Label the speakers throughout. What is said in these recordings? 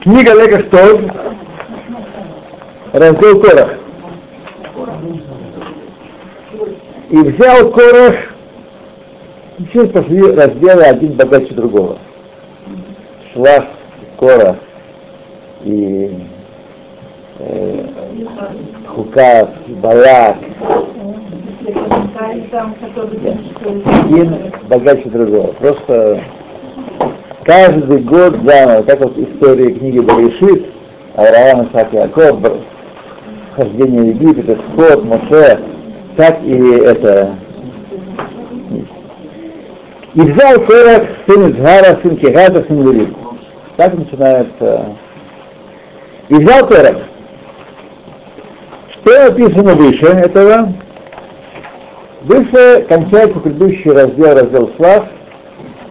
Speaker 1: Книга Легостов, раздел Корах. И взял Корах, все пошли разделы один богаче другого. Шлах, Корах и э, Хукав, Балак, один богаче другого. Просто каждый год заново, как вот история книги Баришит, Авраам, Исаак, Яков, хождение в Египет, Исход, Моше, так и это. И взял Корах, сын Изгара, сын Кегата, сын Левит. Так начинается. И взял Корах. Что описано выше этого? Выше кончается предыдущий раздел, раздел Слав,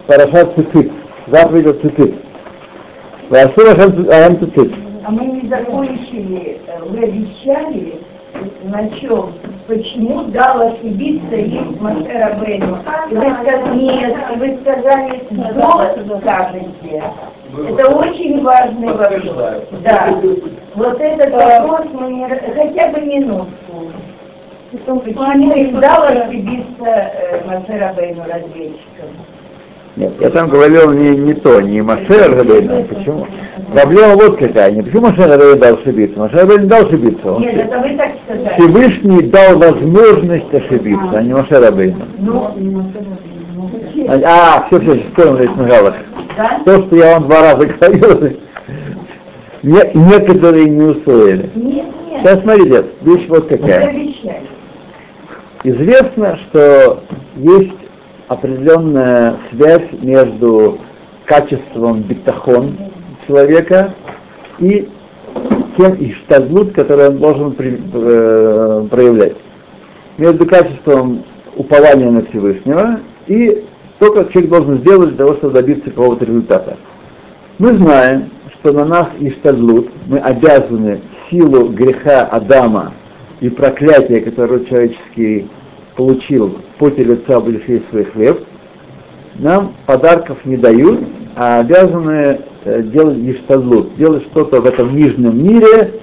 Speaker 1: Парашат Цицит, заповедь от Цицит. Парашат Цицит.
Speaker 2: А мы не закончили, вы обещали, на чем, почему дал ошибиться им Маше Рабейну. И вы сказали, нет, и вы сказали, что скажете. Это очень важный вопрос. Да. Вот этот вопрос мы не, хотя бы минутку. Почему им дал ошибиться э, Маше Рабейну разведчикам?
Speaker 1: Нет, я там говорил не, не то, не Машер Рабейна. Почему? Проблема вот какая. Не почему Машер Рабейна дал ошибиться. Машер Рабейна не дал ошибиться. Он
Speaker 2: Нет, это вы так сказали.
Speaker 1: Всевышний дал возможность ошибиться, а не Машер Рабейна.
Speaker 2: Ну,
Speaker 1: А, все, все, что здесь нажалось.
Speaker 2: да?
Speaker 1: То, что я вам два раза говорил, не- некоторые не усвоили.
Speaker 2: Нет, нет.
Speaker 1: Сейчас смотрите, вещь вот какая. Известно, что есть определенная связь между качеством битахон человека и тем иштадлут, который он должен при- э, проявлять. Между качеством упования на Всевышнего и то, как человек должен сделать для того, чтобы добиться какого-то результата. Мы знаем, что на нас иштадлут, мы обязаны силу греха Адама и проклятия, которое человеческий получил в поте лица большие свой хлеб, нам подарков не дают, а обязаны э, делать иштадлут, делать что-то в этом нижнем мире,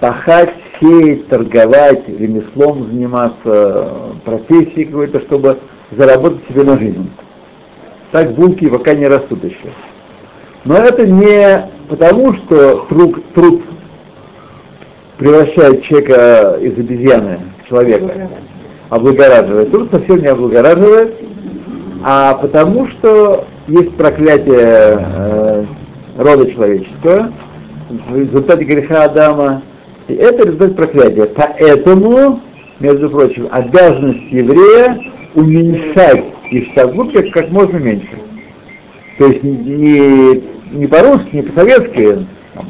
Speaker 1: пахать, сеять, торговать, ремеслом заниматься, профессией какой-то, чтобы заработать себе на жизнь. Так булки пока не растут еще. Но это не потому, что труд, труд превращает человека из обезьяны в человека, облагораживает. Труд совсем не облагораживает, а потому что есть проклятие э, рода человеческого в результате греха Адама, и это результат проклятия. Поэтому, между прочим, обязанность еврея уменьшать иштагут как, как можно меньше. То есть не, не, по-русски, не по-советски,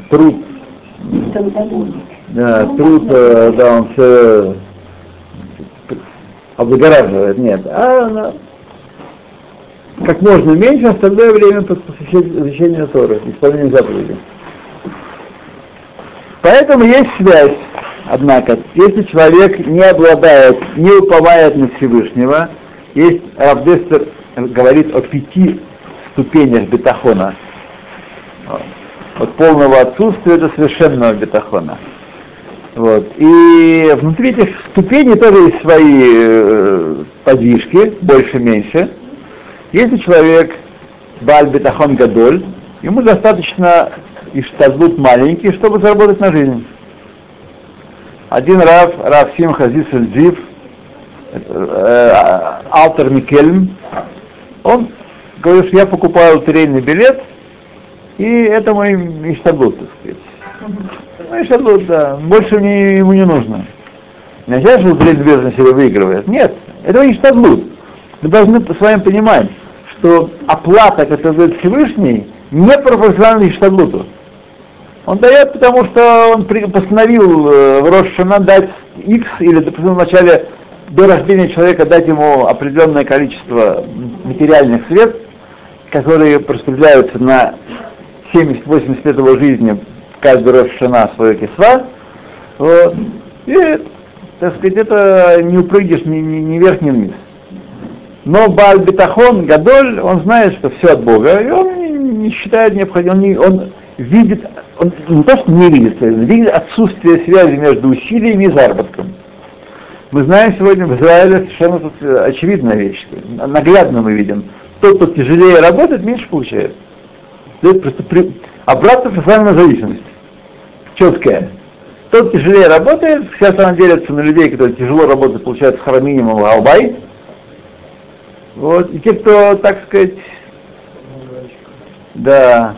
Speaker 1: труд, да, труд, э, да, он все облагораживает, нет, а на- как можно меньше, оставляя время под посвящение Торы, исполнение заповедей. Поэтому есть связь, однако, если человек не обладает, не уповает на Всевышнего, есть Равдестер говорит о пяти ступенях бетахона. От полного отсутствия до совершенного бетахона. Вот. И внутри этих ступеней тоже есть свои э, подвижки, больше-меньше. Если человек Баль Бетахон Гадоль, ему достаточно иштадлут маленький, чтобы заработать на жизнь. Один Рав, Рав Сим Хазис Эльзив, э, Алтер Микельм, он говорит, что я покупаю лотерейный билет, и это мой иштадлут, так сказать. Ну, иштадлут, да, больше мне, ему не нужно. Не что лотерейный билет на себя выигрывает. Нет, это иштадлут. Мы должны с вами понимать, что оплата, которую дает Всевышний, не пропорциональна иштадлуту. Он дает, потому что он постановил э, в Рошана дать X, или допустим, в начале до рождения человека дать ему определенное количество материальных средств, которые распределяются на 70-80 лет его жизни, каждый Рошана свою кисва. Вот. И, так сказать, это не упрыгнешь ни, ни, ни вверх, ни вниз. Но Баль Бетахон, Гадоль, он знает, что все от Бога, и он не, не считает необходимым, он, не- он видит, он не то, что не видит, он видит отсутствие связи между усилиями и заработком. Мы знаем сегодня в Израиле совершенно э, очевидная вещь, наглядно мы видим. Тот, кто тяжелее работает, меньше получает. Это просто при... обратная социальная зависимость. Четкая. Тот тяжелее работает, сейчас она делится на людей, которые тяжело работают, получают хара минимум албай. Вот. И те, кто, так сказать, да,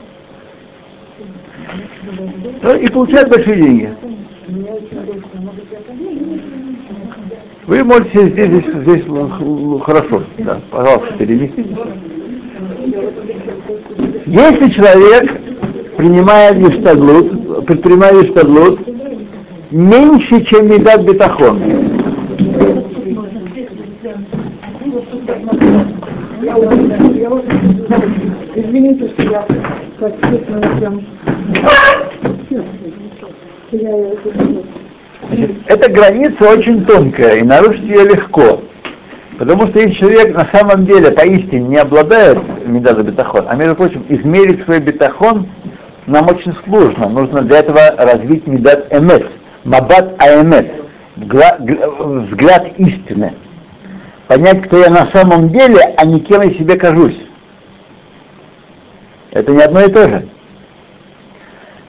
Speaker 1: и получают большие деньги. Вы можете здесь, здесь, здесь хорошо, да, пожалуйста, переместитесь. Если человек принимает иштадлут, предпринимает иштадлут меньше, чем медат бетахон,
Speaker 3: Извините, что я как честно прям...
Speaker 1: Эта граница очень тонкая, и нарушить ее легко. Потому что если человек на самом деле поистине не обладает медаза бетахон, а между прочим, измерить свой бетахон нам очень сложно. Нужно для этого развить медат эмет, мабат аэмет, взгляд истины. Понять, кто я на самом деле, а не кем я себе кажусь. Это не одно и то же.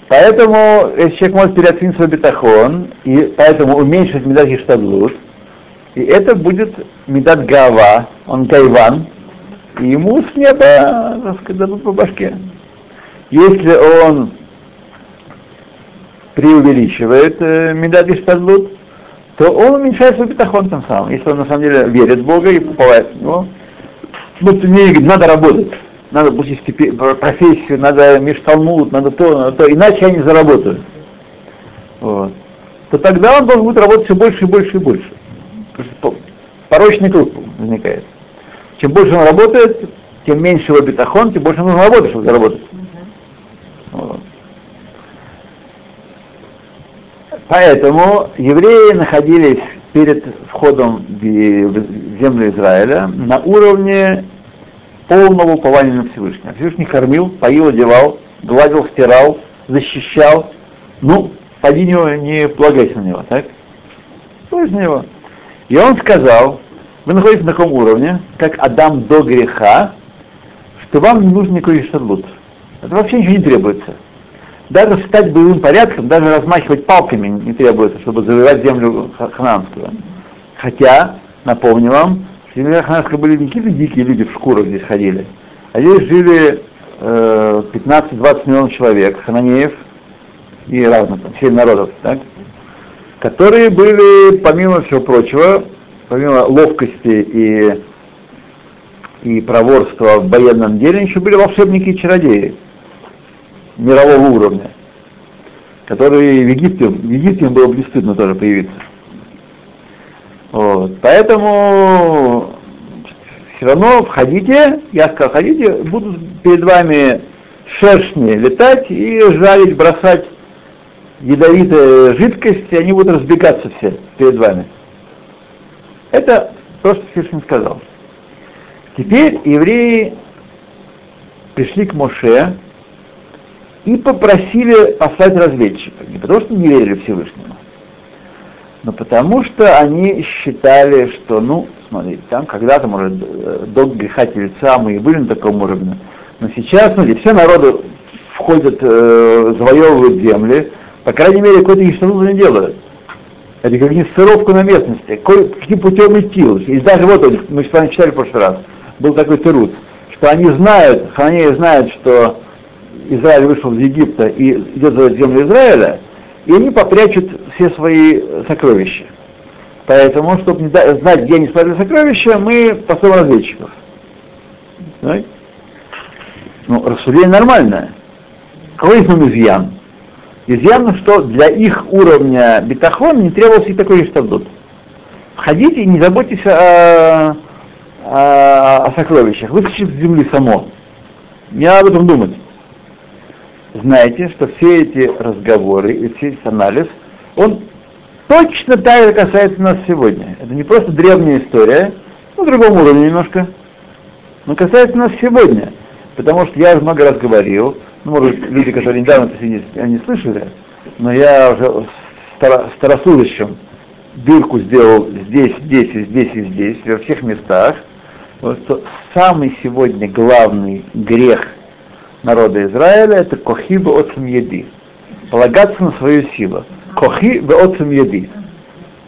Speaker 1: Поэтому если человек может переоценить свой бетахон, и поэтому уменьшить медат иштадлут, и это будет медат гава, он гайван, и ему с неба, так сказать, дадут по башке. Если он преувеличивает э, медат иштадлут, то он уменьшает свой бетахон тем самым. Если он на самом деле верит в Бога и уповает в него, вот мне говорит, надо работать надо получить профессию, надо межталмуд, надо то, надо то, иначе я не заработаю. Вот. То тогда он должен будет работать все больше и больше и больше. Порочный круг возникает. Чем больше он работает, тем меньше его бетахон, тем больше нужно работать, чтобы заработать. Поэтому евреи находились перед входом в землю Израиля на уровне полного упования на Всевышнего. Всевышний кормил, поил, одевал, гладил, стирал, защищал. Ну, поди не, не полагайся на него, так? Полагайся на него. И он сказал, вы находитесь на таком уровне, как Адам до греха, что вам не нужен никакой шадлут. Это вообще ничего не требуется. Даже стать боевым порядком, даже размахивать палками не требуется, чтобы завоевать землю хананскую. Хотя, напомню вам, в семье Хананска были не какие-то дикие люди в шкурах здесь ходили, а здесь жили э, 15-20 миллионов человек, хананеев и разных, там, 7 народов, так? которые были, помимо всего прочего, помимо ловкости и, и проворства в военном деле, еще были волшебники и чародеи мирового уровня, которые в Египте, в Египте было бы стыдно тоже появиться. Вот. Поэтому все равно входите, я сказал, ходите, будут перед вами шершни летать и жарить, бросать ядовитые жидкости, они будут разбегаться все перед вами. Это то, что Всевышний сказал. Теперь евреи пришли к Моше и попросили послать разведчика. Не потому что не верили Всевышнему, но потому что они считали, что, ну, смотрите, там когда-то, может, э, до греха лица мы и были на таком уровне, но сейчас, смотрите, все народы входят, э, завоевывают земли, по крайней мере, какой-то не делают. Это как не сыровку на местности, каким путем идти. И даже вот, мы с вами читали в прошлый раз, был такой тырут, что они знают, хананеи знают, что Израиль вышел из Египта и идет за землю Израиля, и они попрячут все свои сокровища. Поэтому, чтобы не знать, где они спрятали сокровища, мы послали разведчиков. Ну, рассуждение нормальное. Какой из нам изъян? Изъян, что для их уровня бетахона не требовался и такой штабдут. Входите и не заботьтесь о, о, о сокровищах. Вытащите с земли само. Не надо об этом думать знайте, что все эти разговоры и весь анализ, он точно так же касается нас сегодня. Это не просто древняя история, на другом уровне немножко, но касается нас сегодня. Потому что я много раз говорил, Ну, может, люди, которые недавно это сидели, они слышали, но я уже старо, старослужащим дырку сделал здесь, здесь и здесь и здесь, во всех местах. Вот, что самый сегодня главный грех народа Израиля это кохиба от еды. Полагаться на свою силу. Кохи от еды.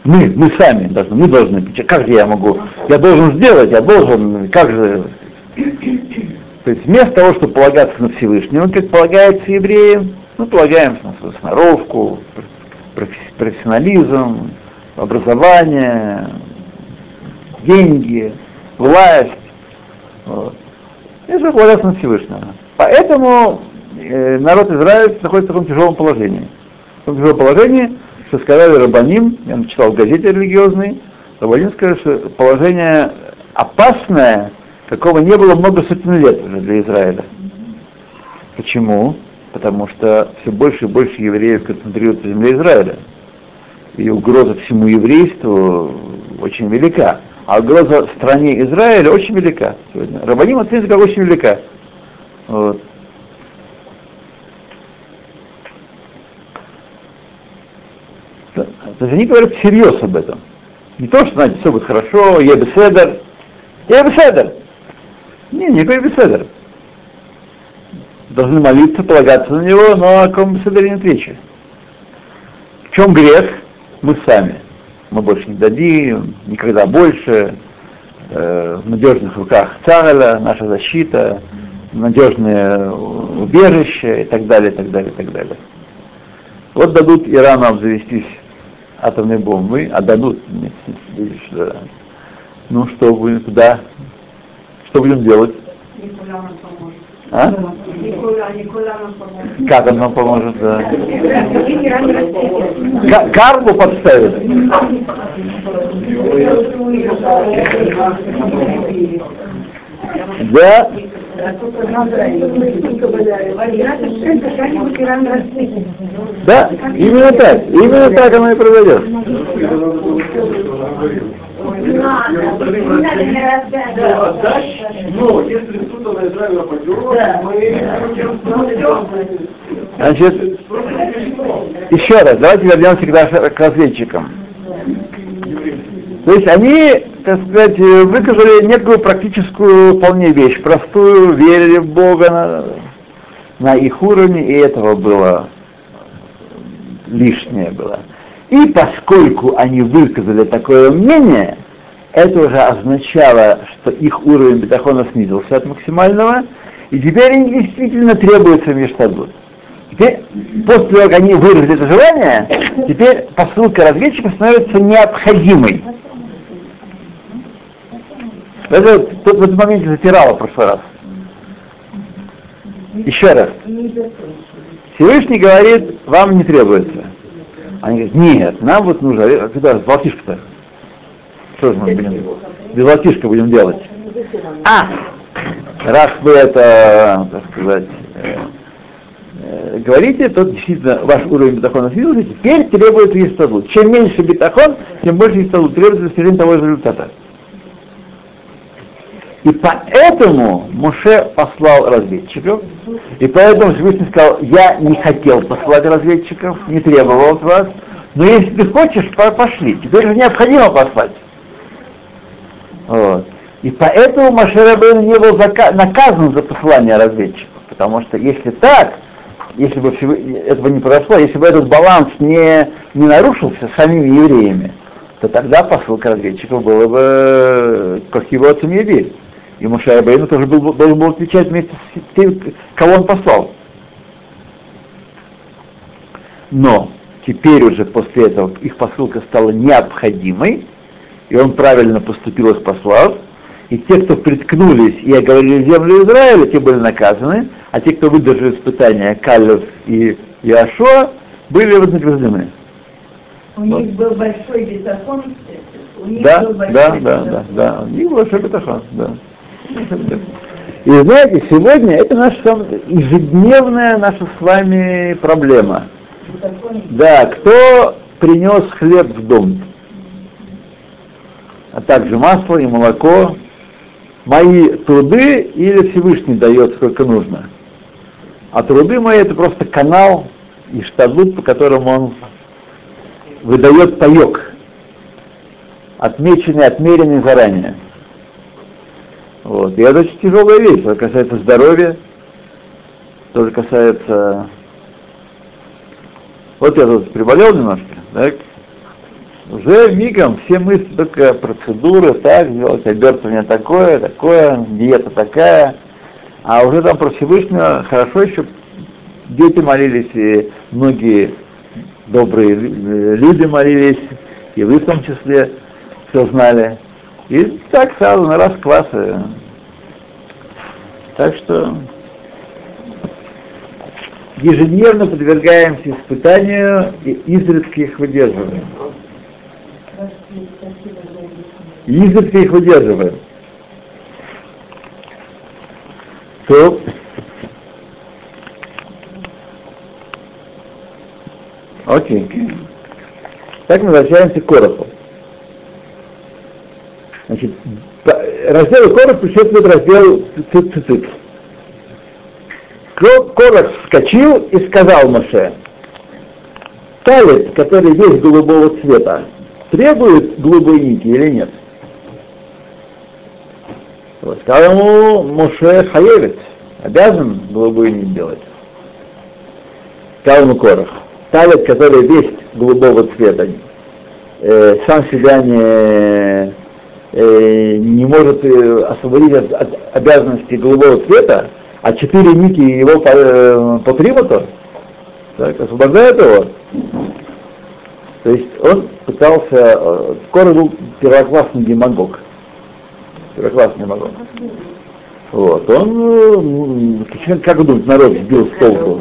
Speaker 1: Мы, мы сами должны, мы должны, как же я могу, я должен сделать, я должен, как же, то есть вместо того, чтобы полагаться на Всевышнего, как полагается евреям, мы полагаемся на свою сноровку, профессионализм, образование, деньги, власть. Вот. И же полагаться на Всевышнего. Поэтому э, народ Израиля находится в таком тяжелом положении. В таком тяжелом положении, что сказали Рабаним, я читал в газете религиозной, Рабаним сказал, что положение опасное, какого не было много сотен лет уже для Израиля. Почему? Потому что все больше и больше евреев концентрируются в земле Израиля. И угроза всему еврейству очень велика. А угроза стране Израиля очень велика. Рабаним оценивается как очень велика. Вот. То есть они говорят всерьез об этом. Не то, что, знаете, все будет хорошо, я беседер. Я беседер. Не, никакой беседер. Должны молиться, полагаться на него, но о ком беседере нет речи. В чем грех? Мы сами. Мы больше не дадим, никогда больше. Э, в надежных руках Цареля, наша защита, надежное убежище и так далее, и так далее, и так далее. Вот дадут Ирану обзавестись атомной бомбой, а дадут, да. ну что будем туда что будем делать? А? Как он нам поможет? Да. Карму подставит. Да. Да, именно так, именно так оно и произойдет. Значит, еще раз, давайте вернемся к разведчикам. То есть они, так сказать, выказали некую практическую вполне вещь, простую, верили в Бога на, на их уровне, и этого было лишнее было. И поскольку они выказали такое мнение, это уже означало, что их уровень бетахона снизился от максимального, и теперь им действительно требуется межтадут. Теперь, после того, как они выразили это желание, теперь посылка разведчика становится необходимой. Это тот в этом моменте затирало в прошлый раз. Еще раз. Всевышний говорит, вам не требуется. Они говорят, нет, нам вот нужно, а куда, золотишко-то? Что же мы будем, без золотишка будем делать? А, раз вы это, так сказать, э, э, говорите, то действительно ваш уровень бетахона снизился, теперь требуется истадут. Чем меньше бетахон, тем больше истадут требуется достижение того результата. И поэтому Муше послал разведчиков, и поэтому Всевышний сказал, я не хотел послать разведчиков, не требовал от вас, но если ты хочешь, пошли. Теперь же необходимо послать. Вот. И поэтому Маше Рабейн не был наказан за послание разведчиков. Потому что если так, если бы этого не произошло, если бы этот баланс не, не нарушился самими евреями, то тогда посылка разведчиков было бы как его евреев. И Моше Рабейну тоже был, должен был отвечать вместе с тем, кого он послал. Но теперь уже после этого их посылка стала необходимой, и он правильно поступил их послав, и те, кто приткнулись и оговорили землю Израиля, те были наказаны, а те, кто выдержали испытания Калев и Иошуа, были вознаграждены.
Speaker 2: У вот. них был большой бетахон, у них
Speaker 1: да,
Speaker 2: был большой
Speaker 1: да, да, да, да, у них большой бетахон, да. И знаете, сегодня это наша ежедневная наша с вами проблема. Да, кто принес хлеб в дом, а также масло и молоко, мои труды или Всевышний дает сколько нужно. А труды мои это просто канал и штадлут, по которому он выдает паек, отмеченный, отмеренный заранее. Вот. И это очень тяжелая вещь, это касается здоровья, тоже касается... Вот я тут приболел немножко, так? Уже мигом все мысли только процедуры, так сделать, обертывание такое, такое, диета такая, а уже там про Всевышнего хорошо еще дети молились, и многие добрые люди молились, и вы в том числе все знали. И так сразу на раз классы. Так что ежедневно подвергаемся испытанию и изредка их выдерживаем. изредка их выдерживаем. То Окей. Так мы возвращаемся к Короху. Значит, раздел Корох предшествует раздел Цицит. Корох вскочил и сказал Моше, талит, который весь голубого цвета, требует голубой нити или нет? Вот, сказал ему Моше Хаевец, обязан голубую нить делать. Сказал ему Корох талит, который весь голубого цвета, э, сам себя не, не может э, освободить от, от обязанности голубого цвета, а четыре нити его по, э, по примуту, так, освобождает его. То есть он пытался, э, скоро был первоклассный демагог. Первоклассный демагог. Вот, он, э, как вы думаете, народ сбил с толку?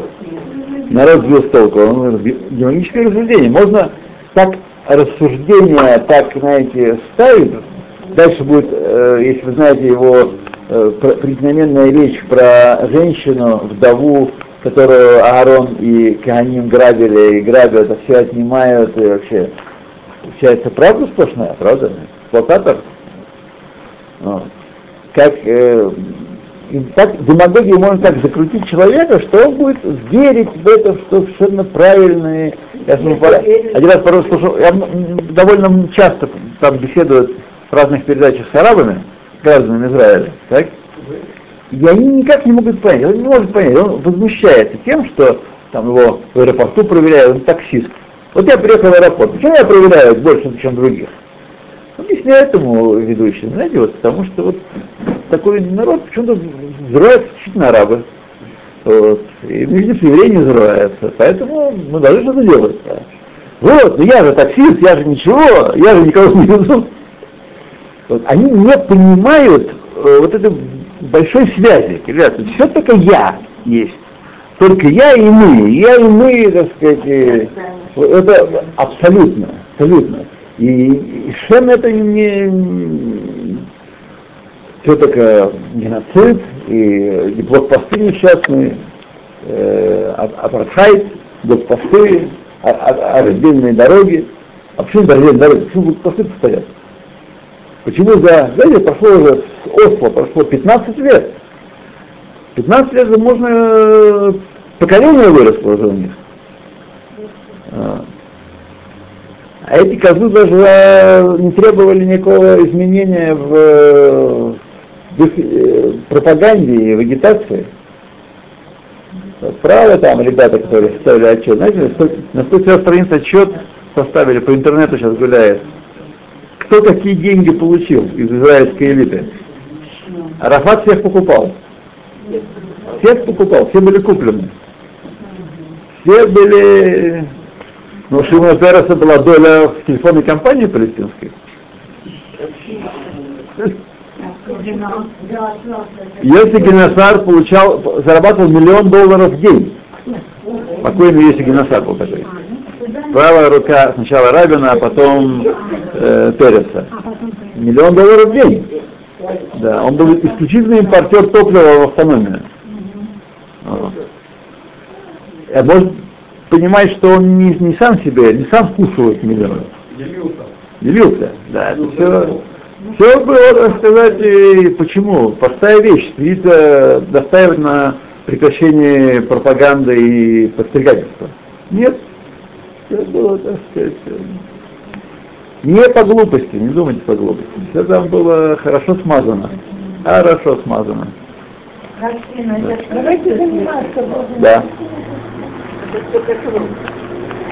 Speaker 1: народ сбил с толку. Он демагогическое рассуждение. Можно так рассуждение, так, знаете, ставить. Дальше будет, э, если вы знаете его э, предзнаменная речь про женщину, вдову, которую Аарон и Кааним грабили, и грабят, а все отнимают, и вообще, это правда сплошная, правда? Эксплуататор. Вот. Как э, и так демагогией можно так закрутить человека, что он будет верить в это, что совершенно правильное. Я один раз порой слушал, я довольно часто там беседую в разных передачах с арабами, гражданами Израиля, так? И они никак не могут понять, он не может понять, он возмущается тем, что там его в аэропорту проверяют, он таксист. Вот я приехал в аэропорт, почему я проверяю больше, чем других? Объясняет ему ведущий, знаете, вот потому что вот такой народ почему-то взрывается исключительно арабы. Вот. И видите, что евреи не взрываются. Поэтому мы должны что-то делать. Вот, ну я же таксист, я же ничего, я же никого не везу. Вот. Они не понимают э, вот этой большой связи. Ребята, все только я есть. Только я и мы. Я и мы, так сказать, э, это абсолютно, абсолютно. И, и совершенно это не, все только геноцид и, блокпосты несчастные, э, апартхайд, блокпосты, а, а, а раздельные дороги. А почему раздельные дороги? Почему блокпосты стоят? Почему за, знаете, прошло уже с Осло, прошло 15 лет. 15 лет же можно, э, поколение выросло уже у них. А. А эти козлы даже э, не требовали никакого изменения в, в э, пропаганде и вегетации. Правы там ребята, которые составили отчет. Знаете, на 100 страниц отчет составили, по интернету сейчас гуляет. Кто какие деньги получил из израильской элиты? Арафат всех покупал. Всех покупал, все были куплены. Все были но у Шимона Переса была доля в телефонной компании палестинской. Если Геносар получал, зарабатывал миллион долларов в день, покойный если Геносар был такой. Правая рука сначала Рабина, а потом э, Переса. Миллион долларов в день. Да, он был исключительный импортер топлива в автономию. А может, понимает, что он не, не сам себе, не сам вкушивает миллион. Делился. Делился, да. Это все, все было, так сказать, и почему? Простая вещь. Сидит, достаивать на прекращение пропаганды и подстрекательства. Нет. Все было, так сказать, не по глупости, не думайте по глупости. Все там было хорошо смазано. Хорошо смазано.
Speaker 2: Давайте заниматься Богом.
Speaker 1: Да.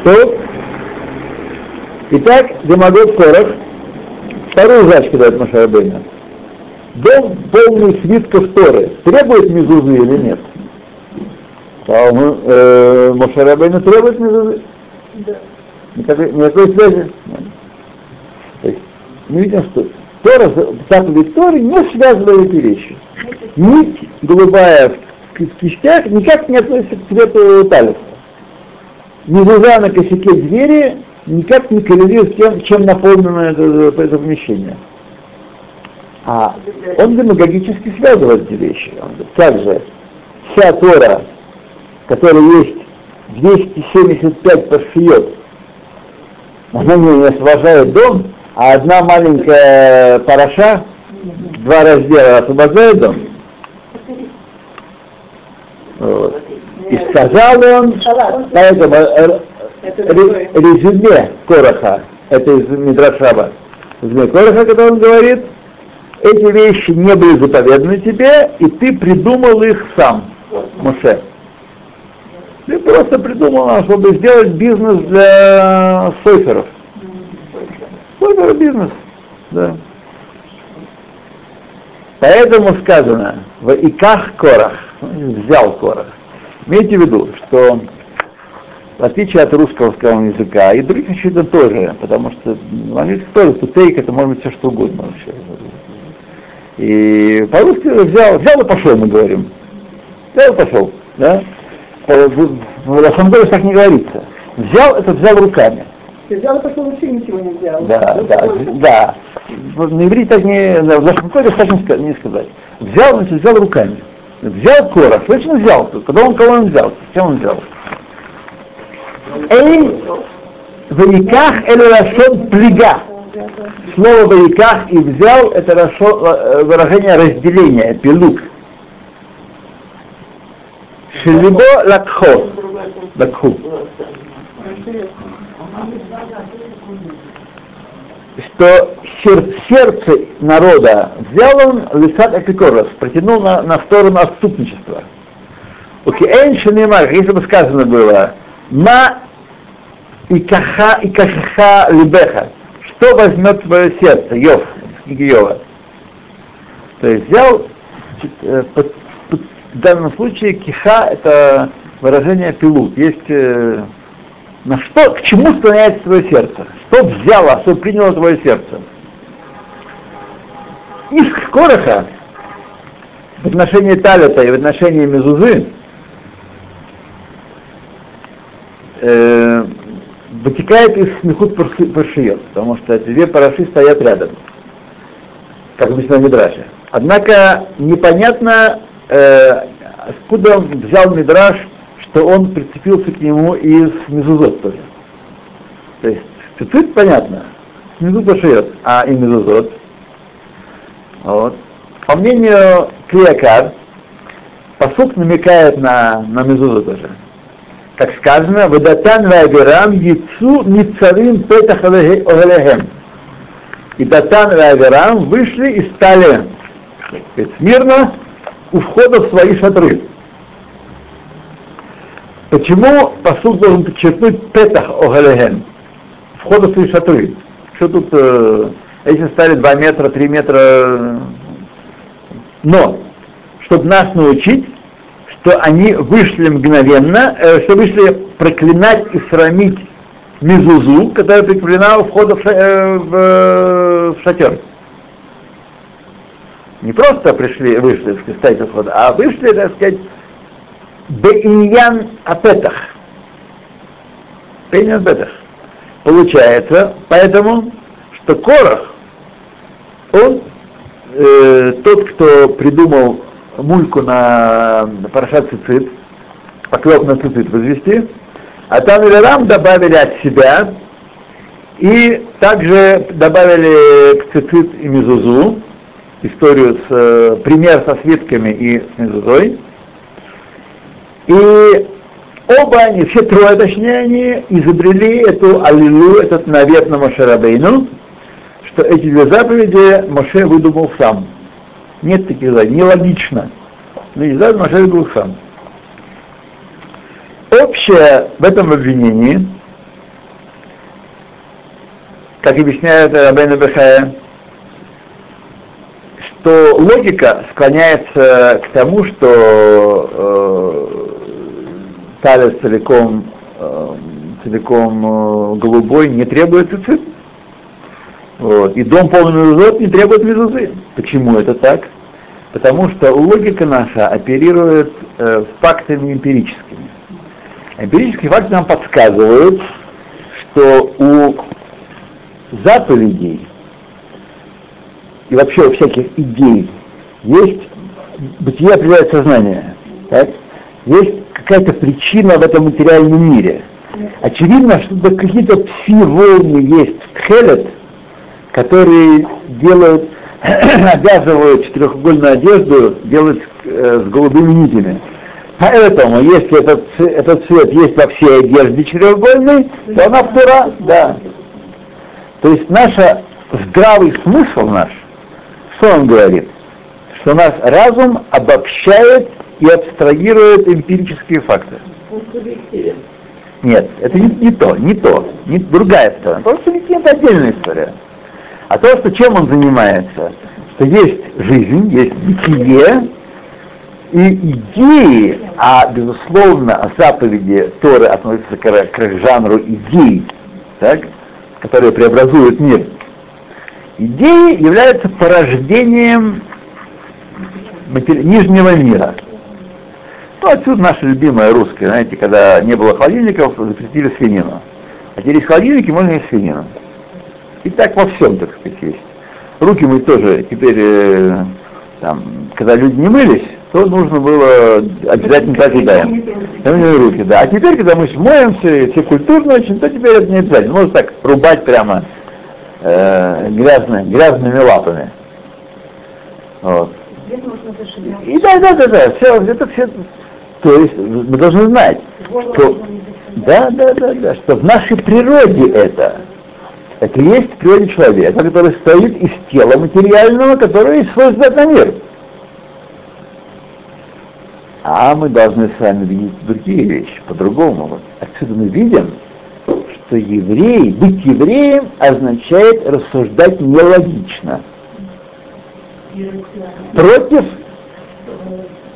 Speaker 1: Что? Итак, демагог 40. Вторую задачку дает Машарабейна. Дом полный свитков Торы требует мезузы или нет? Э, Машарабейна требует мезузы? Никакой, никакой связи? То есть мы видим, что Тора, заповеди Торы не связывают эти вещи. Нить голубая в, кистях никак не относится к цвету талиса. Мезуза на косяке двери никак не коррелирует с тем, чем наполнено это, это помещение. А он демагогически связывает эти вещи. Также вся Тора, которая есть 275 паршиот, она не освобождает дом, а одна маленькая параша, два раздела освобождает дом. Вот. И сказал он, поэтому э, резюме Короха, это из Мидрашаба, резюме Короха, когда он говорит, эти вещи не были заповеданы тебе, и ты придумал их сам, Моше. Ты просто придумал, чтобы сделать бизнес для сойферов. Сойфер бизнес, да. Поэтому сказано, в Иках Корах, взял Корах. Имейте в виду, что в отличие от русского сказал языка, и других языков тоже, потому что в английском тоже тутейк это может быть все что угодно вообще. И по-русски взял, взял и пошел, мы говорим. Взял и пошел, да? В Лохангоре так не говорится. Взял, это взял руками.
Speaker 3: Ты взял и пошел вообще ничего не взял.
Speaker 1: Да, да, да. На иврите так не, в Лохангоре так не сказать. Взял, значит, взял руками. Взял Корах, точно взял, когда он кого он взял, чем он взял? Эй, Ваиках это Рашон плега. Слово Ваиках и взял это рашон, выражение разделения, пилук. Шелибо лакхо. Лакху. Что сердце народа взял он лисат апикорос, протянул на, на сторону отступничества. Окей, okay, если бы сказано было, Ма и каха и каха либеха. Что возьмет твое сердце? Йов, книги Йова. То есть взял, э, в данном случае киха это выражение пилут. Есть э, на что, к чему склоняется твое сердце? Что взяло, что приняло твое сердце? Из Короха в отношении Талита и в отношении Мезузы э, вытекает из смехут паршиет, потому что две параши стоят рядом, как обычно в Мидраше. Однако непонятно, э, откуда он взял Мидраш, что он прицепился к нему из Мезузот тоже. То есть цицит понятно, снизу пошиет, а и Мезузот. Вот. По мнению Клиакар, посук намекает на, на Мезузот тоже как сказано, «Вадатан ваавирам яйцу ницарим петах огалехем». И Датан и Авирам вышли и стали смирно у входа в свои шатры. Почему посуд должен подчеркнуть петах огалехем? Входа в свои шатры. Что тут, э, эти стали 2 метра, 3 метра. Но, чтобы нас научить, что они вышли мгновенно, э, что вышли проклинать и срамить Мизузу, которая прикреплена у входа в, э, в, э, в шатер. Не просто пришли, вышли, кстати, входа, а вышли, так сказать, Беиньян Апетах. Беиньян Апетах. Получается, поэтому, что Корах, он э, тот, кто придумал мульку на парашат цицит, поклеп на цицит возвести, а там и Рам добавили от себя, и также добавили к цицит и мезузу, историю с, э, пример со свитками и с мезузой, И оба они, все трое точнее, они изобрели эту аллилу, этот навет на Мошерабейну, что эти две заповеди Моше выдумал сам. Нет таких заповедей, нелогично. Но эти заповеди Моше выдумал сам. Общее в этом обвинении, как объясняет Рабейна Бехая, что логика склоняется к тому, что э, талец целиком, э, целиком э, голубой не требует цицит. Вот. И дом полный мезузот не требует мезузы. Почему это так? Потому что логика наша оперирует э, фактами эмпирическими. Эмпирические факты нам подсказывают, что у заповедей и вообще у всяких идей есть бытие определяет сознание. Так? Есть какая-то причина в этом материальном мире. Очевидно, что какие-то пси-волны есть в Тхелет, которые делают, обязывают четырехугольную одежду делать э, с голубыми нитями. Поэтому, если этот, этот цвет есть во всей одежде четырехугольной, то она втора, да. То есть наша здравый смысл наш что он говорит? Что наш разум обобщает и абстрагирует эмпирические факты. Нет, это не, не то, не то, не другая сторона. Потому что это отдельная история. А то, что чем он занимается, что есть жизнь, есть бытие, и идеи, а безусловно заповеди Торы относятся к, к жанру идей, так, которые преобразуют мир. Идеи являются порождением нижнего мира. Ну, отсюда наша любимая русская, знаете, когда не было холодильников, запретили свинину. А теперь есть холодильники, можно есть свинину. И так во всем, так сказать, есть. Руки мы тоже теперь, э, там, когда люди не мылись, то нужно было обязательно так и даем. руки, да. А теперь, когда мы моемся, все культурно очень, то теперь это не обязательно. Можно так рубать прямо э, грязными, грязными лапами. Вот. И да, да, да, да, все, это все, то есть мы должны знать, что, да, да, да, да, что в нашей природе это, это есть в природе человека, который стоит из тела материального, которое есть свой взгляд на мир. А мы должны с вами видеть другие вещи, по-другому. Вот отсюда мы видим, что еврей, быть евреем означает рассуждать нелогично. Против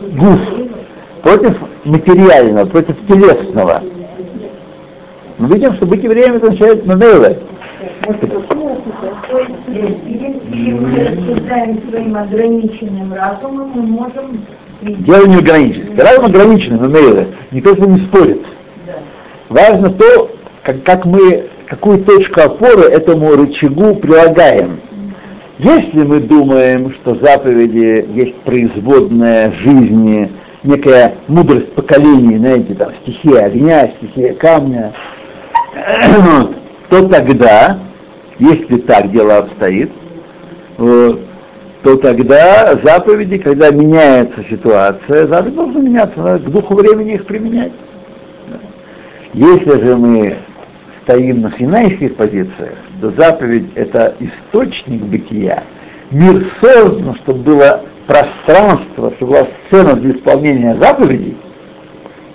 Speaker 1: гуф, против материального, против телесного. Мы видим, что быть евреем означает мамейле.
Speaker 2: Если мы.
Speaker 1: Дело не ограничено. Разум ограниченный, мамейле. Никто с ним не спорит. Важно то, как, как мы, какую точку опоры этому рычагу прилагаем. Если мы думаем, что заповеди есть производная жизни, некая мудрость поколений, знаете, там, стихия огня, стихия камня, то тогда, если так дело обстоит, то тогда заповеди, когда меняется ситуация, заповеди должны меняться, надо к духу времени их применять. Если же мы стоим на синайских позициях, то заповедь — это источник бытия. Мир создан, чтобы было пространство, чтобы была сцена для исполнения заповедей.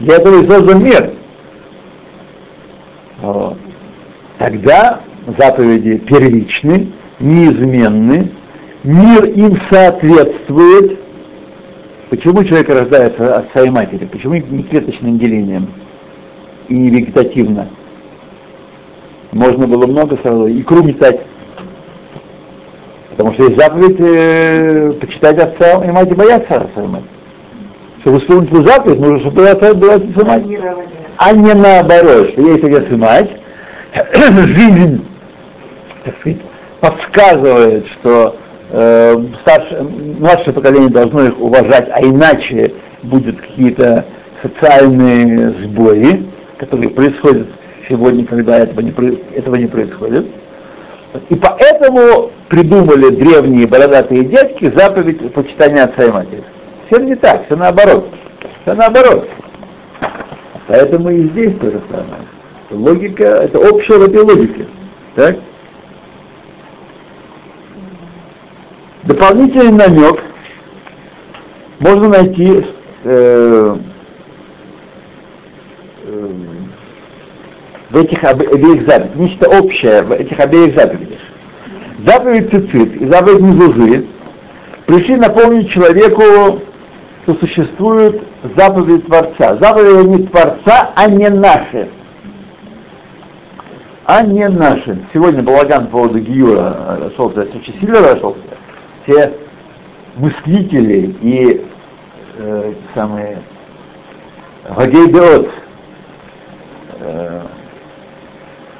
Speaker 1: Для этого и создан мир. Вот. Тогда заповеди первичны, неизменны, мир им соответствует. Почему человек рождается от своей матери? Почему не клеточным делением и не вегетативно? Можно было много сразу икру метать. Потому что есть заповедь э, почитать отца и мать и бояться отца и мать. Чтобы исполнить эту заповедь, нужно, чтобы отца была отец и мать. А не наоборот, что есть отец и мать, жизнь, так сказать, подсказывает, что э, старшее, младшее поколение должно их уважать, а иначе будут какие-то социальные сбои, которые происходят сегодня, когда этого не, этого не происходит. И поэтому придумали древние бородатые дядьки заповедь почитания отца и матери. Все не так, все наоборот. Все наоборот. Поэтому и здесь то же самое. Логика, это общая в этой логике. Так? Дополнительный намек можно найти э, э, в этих обеих заповедях, нечто общее в этих обеих заповедях. Заповедь цицит и заповедь мезузы пришли напомнить человеку, что существует заповедь Творца. Заповедь не Творца, а не наши. А не наши. Сегодня балаган по поводу Гиюра расшелся, очень сильно расшелся. Все мыслители и э, самые Вагейбеот, э,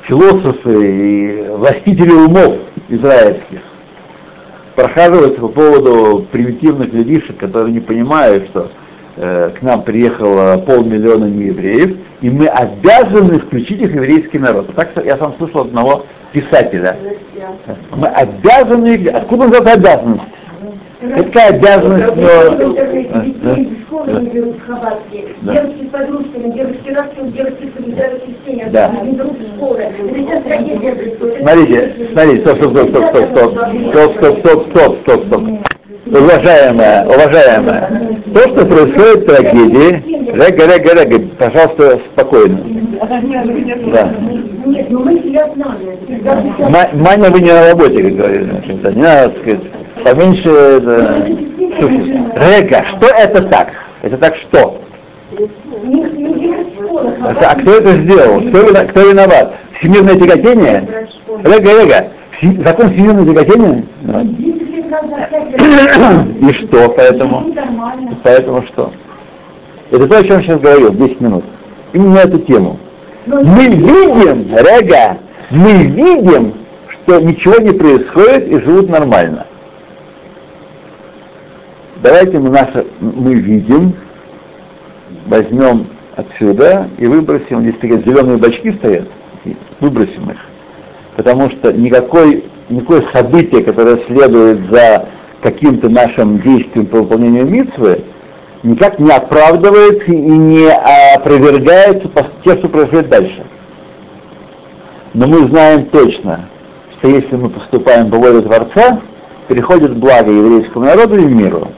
Speaker 1: философы и властители умов израильских прохаживаются по поводу примитивных людишек, которые не понимают, что э, к нам приехало полмиллиона неевреев, и мы обязаны включить их в еврейский народ. Так я сам слышал одного писателя. Мы обязаны, откуда у нас обязанность? Какая обязанность?
Speaker 2: Хабатки, девочки с подружками, девочки растут, девочки чтение,
Speaker 1: Да.
Speaker 2: Это.
Speaker 1: Смотрите, смотрите, стоп, стоп, стоп, стоп, стоп, стоп, стоп, стоп, стоп, стоп, стоп. Уважаемая, уважаемая, то, что происходит трагедии, рега, рега, рега, пожалуйста, спокойно. Да.
Speaker 2: Нет, ну мы себя знали.
Speaker 1: Ма- Маня, вы не на работе, как говорится, не надо, сказать, поменьше, это... Слушайте, Рега, что это так? Это так что? А а кто это сделал? Кто, кто виноват? Всемирное тяготение? Рега, рега, закон всемирного тяготения? Да. И что поэтому? Поэтому что? Это то, о чем я сейчас говорил, 10 минут. Именно эту тему. Мы видим, Рега, мы видим, что ничего не происходит и живут нормально. Давайте мы наше, мы видим, возьмем отсюда и выбросим, здесь такие зеленые бачки стоят, выбросим их. Потому что никакой, никакое событие, которое следует за каким-то нашим действием по выполнению митцвы, никак не оправдывается и не опровергается по- тем, что происходит дальше. Но мы знаем точно, что если мы поступаем по воле Творца, приходит благо еврейскому народу и миру.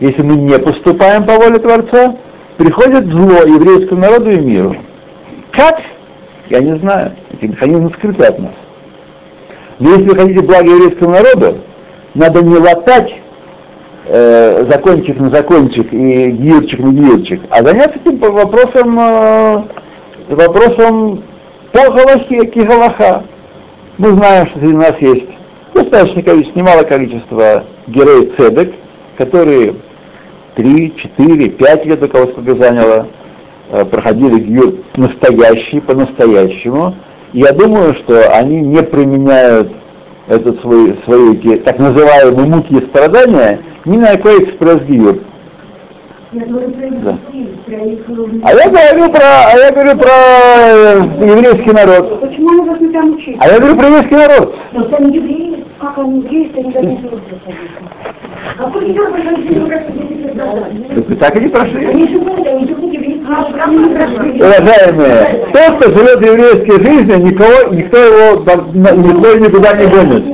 Speaker 1: Если мы не поступаем по воле Творца, приходит зло еврейскому народу и миру. Как? Я не знаю. Эти механизмы скрыты от нас. Но если вы хотите благо еврейскому народу, надо не латать э, закончик на закончик и гирчик на гирчик, а заняться этим вопросом, э, вопросом по галахе, кигалаха. Мы знаем, что среди нас есть достаточное количество, немалое количество героев цедек, которые 3, 4, 5 лет, у кого сколько заняло, э, проходили гиюр настоящий, по-настоящему. Я думаю, что они не применяют этот свой, свои так называемые муки и страдания ни на какой
Speaker 2: про их
Speaker 1: Да. А я говорю про, а я говорю про э, еврейский народ.
Speaker 3: Почему мы должны там учить?
Speaker 1: А я говорю про еврейский народ.
Speaker 2: Но там евреи,
Speaker 3: пока не есть, они даже не
Speaker 2: будут А вот я проходила, как
Speaker 1: вы так и не прошли. Уважаемые, тот, кто живет еврейской жизнью, никого, никто его никто никуда не гонит.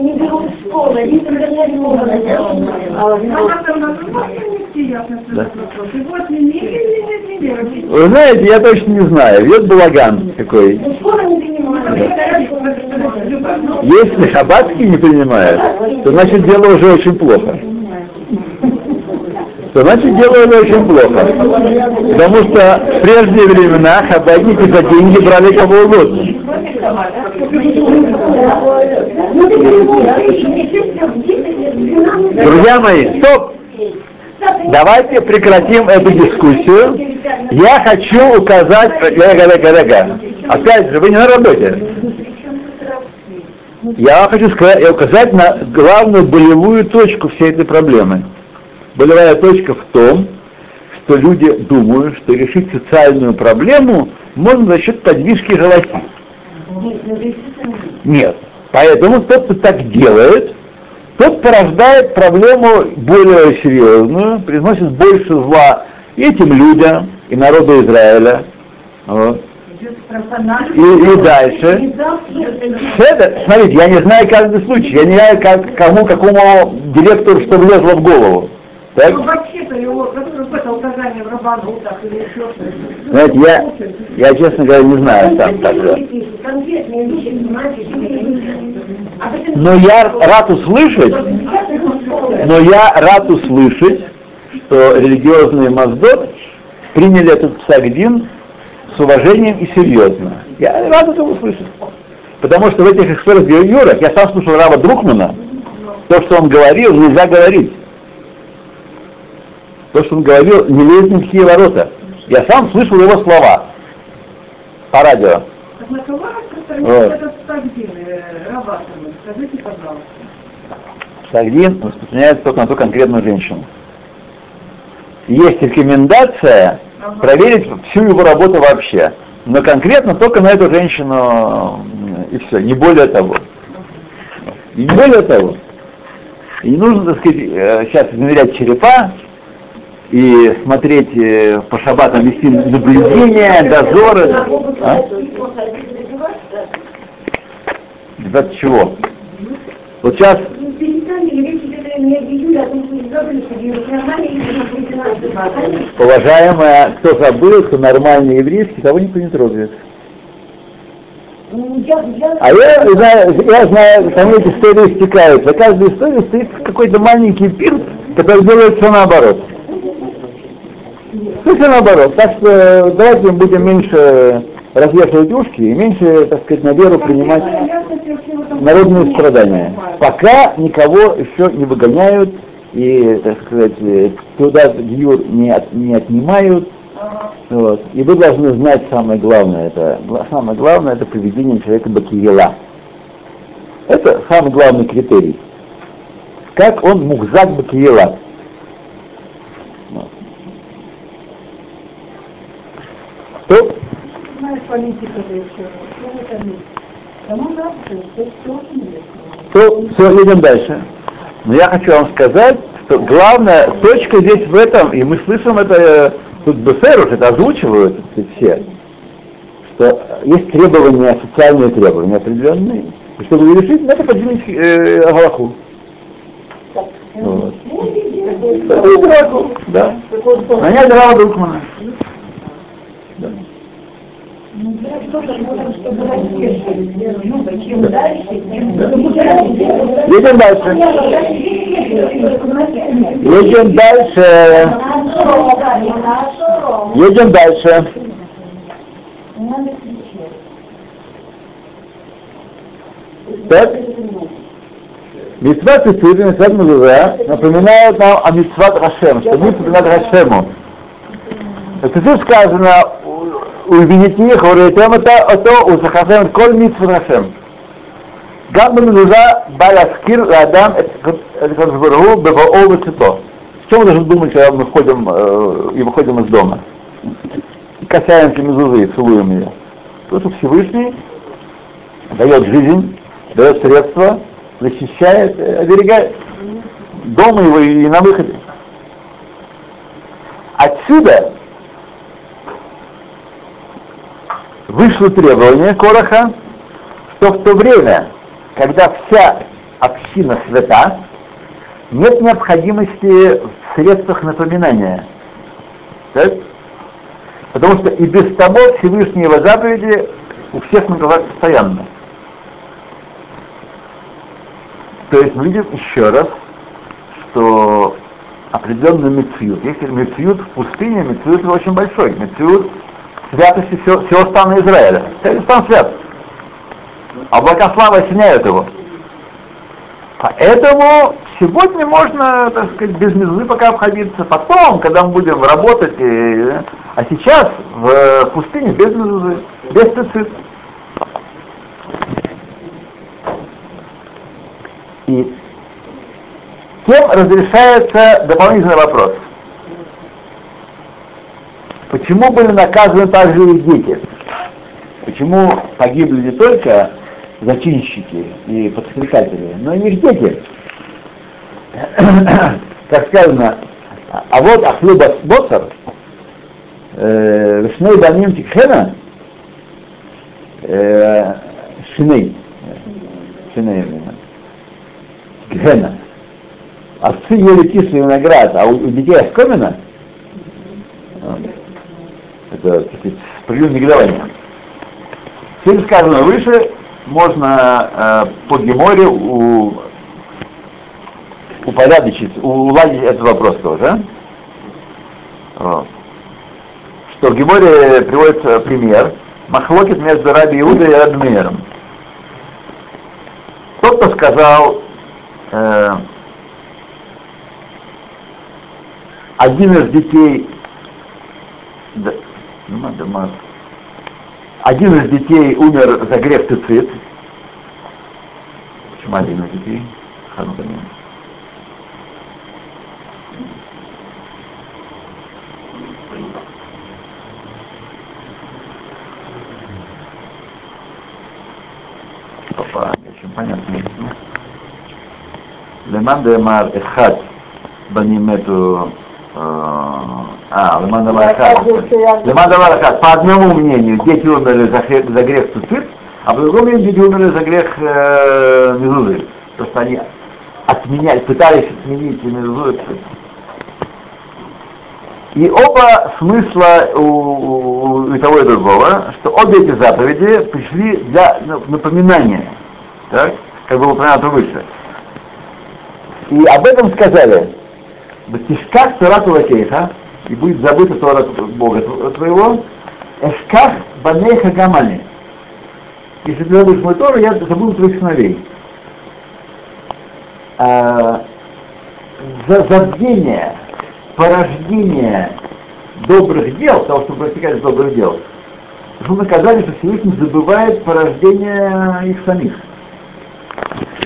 Speaker 1: Вы знаете, я точно не знаю. Вет Балаган какой. Если хабатский не принимают, то значит дело уже очень плохо. То значит дело уже очень плохо. Потому что в прежние времена хабатники за деньги брали кого угодно. Друзья мои, стоп! Давайте прекратим эту дискуссию. Я хочу указать... Опять же, вы не на работе. Я хочу сказать, указать на главную болевую точку всей этой проблемы. Болевая точка в том, что люди думают, что решить социальную проблему можно за счет подвижки галахи. Нет. Поэтому тот, кто так делает, тот порождает проблему более серьезную, приносит больше зла и этим людям, и народу Израиля. Вот. И, и дальше. Это, смотрите, я не знаю каждый случай, я не знаю, как, кому, какому директору что влезло в голову. Так?
Speaker 2: Ну, вообще-то его, какое-то указание в Рабанутах или еще что-то.
Speaker 1: Знаете, я, я, честно говоря, не знаю сам так. да.
Speaker 2: Конкретные вещи, понимаете, а потом-
Speaker 1: Но я рад услышать, но я рад услышать, что религиозные Моздот приняли этот псагдин с уважением и серьезно. Я рад это услышать. Потому что в этих экспертах юрах я сам слушал Рава Друкмана, то, что он говорил, нельзя говорить. То, что он говорил, не лезет ни в какие ворота. Я сам слышал его слова по радио. Вот.
Speaker 2: э? Скажите, пожалуйста.
Speaker 1: Сагдин распространяется только на ту конкретную женщину. Есть рекомендация проверить всю его работу вообще. Но конкретно только на эту женщину м, и все, не более того. И не более того. И не нужно, так сказать, э, сейчас измерять черепа и смотреть э, по шабатам вести наблюдения, дозоры. А? От чего? Вот сейчас
Speaker 2: нормальные,
Speaker 1: Уважаемая, кто забыл, кто нормальный еврейский, того никто не трогает. А я знаю, я знаю, там эти истории стекают. За каждой историей стоит какой-то маленький пир, который делает все наоборот. Все, все наоборот. Так что давайте будем меньше развешивать ушки и меньше, так сказать, на веру принимать народные страдания. Пока никого еще не выгоняют и, так сказать, э, туда гиюр не, от- не отнимают. Вот. И вы должны знать самое главное, это самое главное это поведение человека Бакиела. Это самый главный критерий. Как он мухзак Бакиела. Вот. То,
Speaker 2: Знаешь, политика. Ну, не- Кому надо, то все
Speaker 1: то все, идем дальше. Но я хочу вам сказать, что главная точка здесь в этом, и мы слышим это, э, тут Бефер уже это озвучивают все, что есть требования, социальные требования определенные, и чтобы их решить, надо поднимать э, Галаху. Вот. Поднимать Галаху, да. Нанять Рава Друкмана. Да.
Speaker 2: Что-то нужно, чтобы расчешивали. Ну, чем дальше, тем
Speaker 1: Едем дальше. Едем дальше. Едем дальше. Так? Митцват Цицит и Митцват Мезуза напоминают нам о Митцват Хашем, что мы напоминают Хашему. В сказано, увидите их, урейтем это, ото, узахасем коль Митцват Хашем. גם במזוזה בא להזכיר לאדם את את הקדוש ברוך הוא בבואו וצאתו. Что мы должны думать, когда мы входим э, и выходим из дома? И касаемся мезузы и целуем ее. То, что Всевышний дает жизнь, дает средства, защищает, э, оберегает. Дома его и на выходе. Отсюда вышло требование Короха, что в то время, когда вся община свята, нет необходимости в средствах напоминания. Так? Потому что и без того Всевышние его заповеди у всех на глазах постоянно. То есть мы видим еще раз, что определенный мецьют, если мецьют в пустыне, мецьют очень большой, мецьют святости всего, всего стана Израиля. Целый стан свят. Облака славы осеняют его. Поэтому сегодня можно, так сказать, без мезузы пока обходиться. Потом, когда мы будем работать, и, а сейчас в пустыне без мезузы, без цицит. И тем разрешается дополнительный вопрос. Почему были наказаны также и дети? Почему погибли не только зачинщики и подстрекатели, но и их дети? Как сказано, а вот Ахлюба Боцар, Вишней Баним Тикхена, э, шиней. Шиней. Гена. Отцы ели кислый виноград, а у детей оскомина, это, прием негодования. Теперь сказано выше, можно э, по Геморе у, упорядочить, уладить этот вопрос тоже. Вот. Что в Геморе приводится пример, махлокит между Раби Иудой и Раби Мейером. Тот, кто сказал, э, один из детей, один из детей умер за грех цицит. Почему один из детей? Ханука очень понятно. Леман демар эхад баним эту а, Леман Дамар Леман Дамар По одному мнению, дети умерли за, за грех цицит, а по другому мнению, дети умерли за грех э, мезузы. То, что они отменяли, пытались отменить мезузу и оба смысла у, у, у того и другого, что обе эти заповеди пришли для напоминания, так, как было упомянуто выше. И об этом сказали, Батишках Торату Лакейха, и будет забыта Тора Бога твоего, Эшках Банейха Гамани. Если ты забудешь мой Тору, я забуду твоих сыновей. А, за забвение, порождение добрых дел, того, что из добрых дел, мы наказали, что Всевышний забывает порождение их самих.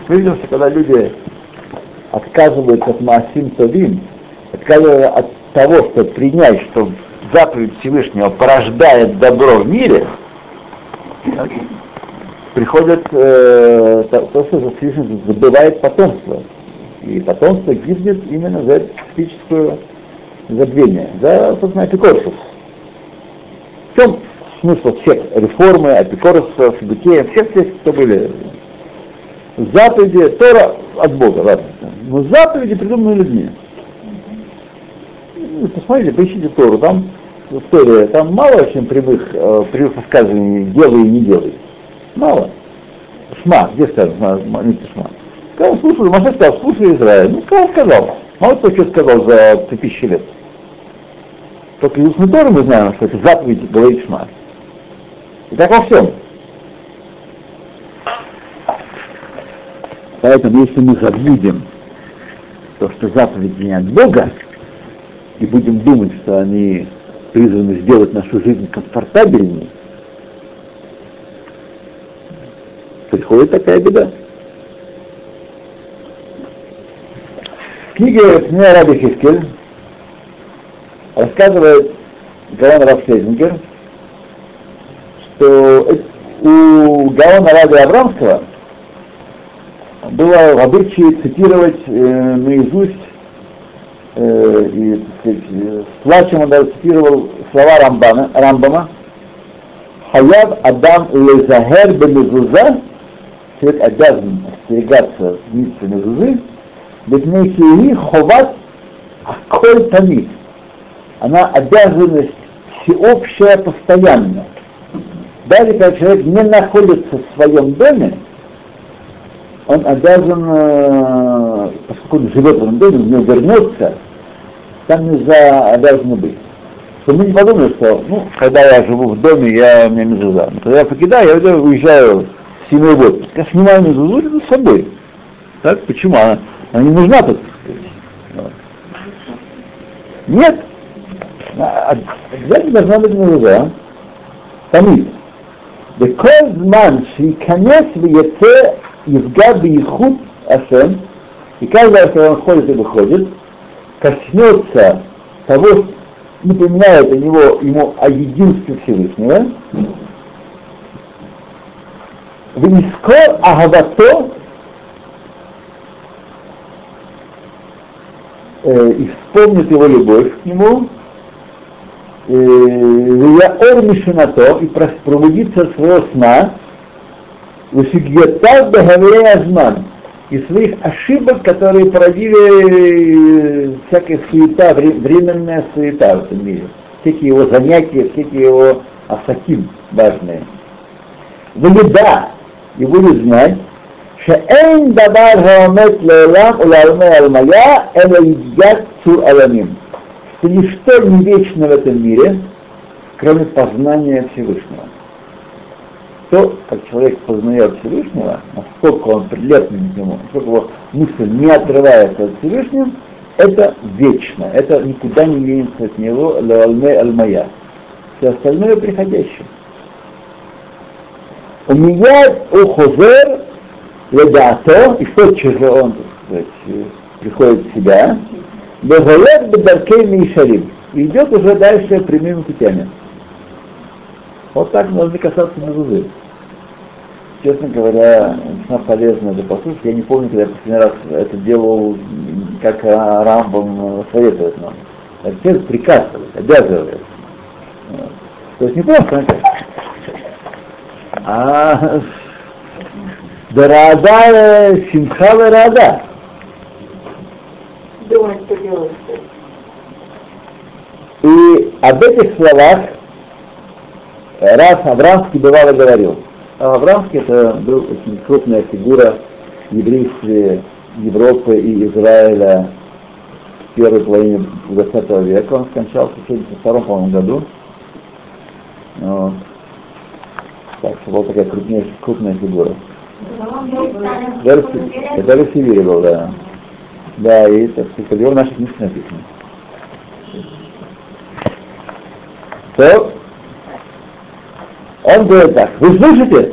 Speaker 1: Мы видим, что когда люди отказываются от Маасим Товим, отказываются от того, чтобы принять, что заповедь Всевышнего порождает добро в мире, приходит э, то, то, что Всевышний забывает потомство. И потомство гибнет именно за физическое забвение, за, собственно, апикорсов. В чем смысл всех реформы, апикорсов, бытия, всех тех, кто были заповеди, Тора от Бога, ладно. Но заповеди придуманы людьми. Ну, посмотрите, поищите Тору, там история, там мало очень прямых, э, прямых высказываний «делай и не делай». Мало. Шма, где сказано, не шма. Сказал, слушай, Маша сказал, слушай Израиль. Ну, сказал, сказал. Мало кто что сказал за тысячи лет. Только из Торы мы знаем, что это заповедь говорит Шма. И так во всем. Поэтому если мы забудем то, что заповеди не от Бога, и будем думать, что они призваны сделать нашу жизнь комфортабельнее, приходит такая беда. В книге Пнея Раби Хискель рассказывает Гаон Рафшлезингер, что у Гаона Раби Абрамского было в обычае цитировать э, наизусть э, и с плачем он даже цитировал слова Рамбана, Рамбама Хаяв Адам Лезахер Бемезуза человек обязан остерегаться митцы Мезузы Бетнейхири Ховат Коль Тамид она обязанность всеобщая постоянная. Даже когда человек не находится в своем доме, он обязан, э, поскольку он живет в этом доме, в него вернется, там нельзя обязаны быть. Чтобы мы не подумали, что, ну, когда я живу в доме, я, у меня мезуза. Но когда я покидаю, я уезжаю с семьей в отпуск. Я снимаю мезузу с собой. Так, почему? Она, она не нужна тут. Нет. Обязательно должна быть мезуза. תמיד. וכל זמן שייכנס ויצא Изгаби и худ Ашем, и каждый раз, когда он входит и выходит, коснется того, напоминает о него, ему о единстве Всевышнего, в иско агавато и вспомнит его любовь к нему, я ор мишинато и пробудится от своего сна, Азман, и своих ошибок, которые породили всякая суета, временная суета в этом мире. Всякие его занятия, всякие его асаким важные. Выеда, и будет знать, שאין דבר העומד לעולם ולעלמי עלמיה, אלא ידיעת צור עלמים. Что ничто не вечно в этом мире, кроме познания Всевышнего. То, как человек познает Всевышнего, насколько он прилепный к нему, насколько его мысль не отрывается от Всевышнего, это вечно, это никуда не денется от него, лалме аль Все остальное приходящее. У меня у Хозер ледато, и тотчас же он, так сказать, приходит в себя, Бегалет Бедаркей Мишарим, и идет уже дальше прямыми путями. Вот так нужно касаться мезузы. Честно говоря, весьма полезно это послушать. Я не помню, когда я последний раз это делал, как Рамбом советует нам. Отец приказывает, обязывает. То есть не просто, а Дарада Симха Рада.
Speaker 2: Думать, что делать.
Speaker 1: И об этих словах раз Аврамский бывало говорил. А Аврамский это был очень крупная фигура еврейства Европы и Израиля в первой половине 20 века. Он скончался в 1972 по году. Вот. Так что была такая крупная, крупная фигура. Это в Сибири был, да. Да, и так сказать, его в наших книжках написано. То он говорит так, вы слышите?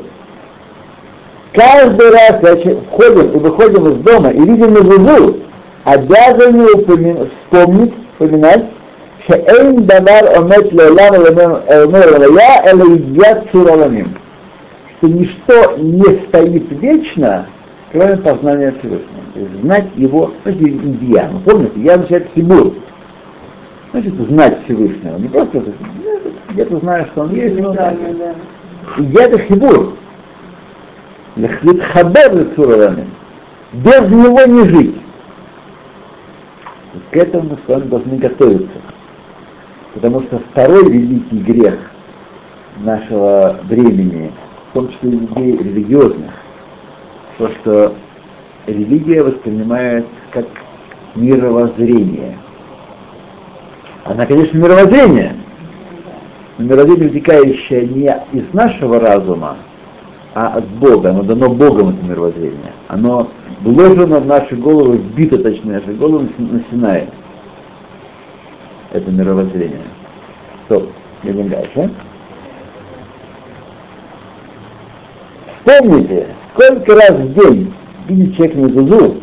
Speaker 1: Каждый раз, когда входим и выходим из дома и видим мезузу, обязаны вспомнить, вспоминать, что эйн давар омет леолам элемер эле идьят сураламим что ничто не стоит вечно, кроме познания Всевышнего. Знать его, знаете, Индия, помните, я означает Хибур. Значит, знать Всевышнего. Не просто где-то знаю, что он есть, но да, да. Я это Хибур. Лехлитхабер лецуравами. Без него не жить. К этому мы с вами должны готовиться. Потому что второй великий грех нашего времени в том числе людей религиозных, то, что религия воспринимает как мировоззрение. Она, конечно, мировоззрение, но мировоззрение, вытекающее не из нашего разума, а от Бога. Оно дано Богом, это мировоззрение. Оно вложено в наши головы, вбито, точнее, в наши головы на Синае. Это мировоззрение. Стоп, идем дальше. Помните, сколько раз в день видит человек мезузу,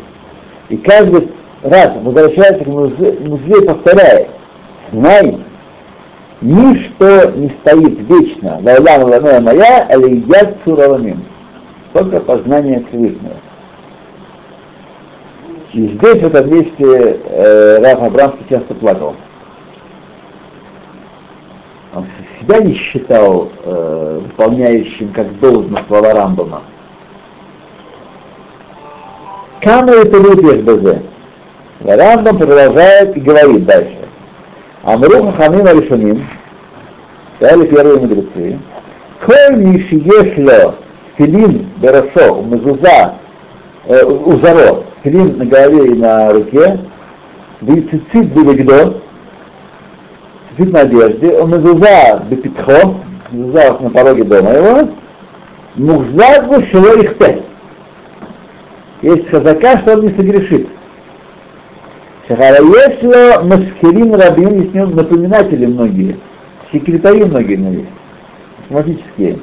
Speaker 1: и каждый раз возвращается к музею, повторяет, знай, ничто не стоит вечно, лайлам ланая моя, але яд суравамим, только познание Всевышнего. И здесь в этом месте э, Раф Абрамский часто плакал. Он себя не считал э, выполняющим как должно слова Рамбама. Кама это выпьешь БЗ. Рамбам продолжает и говорит дальше. Амру Хахамим Аришаним, сказали первые мудрецы, Коль Мишиешло Филин Берасо, Мезуза, Узаро, Филин на голове и на руке, Вицицит Белегдо, сидит на одежде, мезуза бепитхо, мезуза на пороге дома его, мухзагу шело ихте. Есть хазака, что он не согрешит. Хараесло Маскирин Рабиу есть напоминатели многие, секретари многие на есть, автоматические.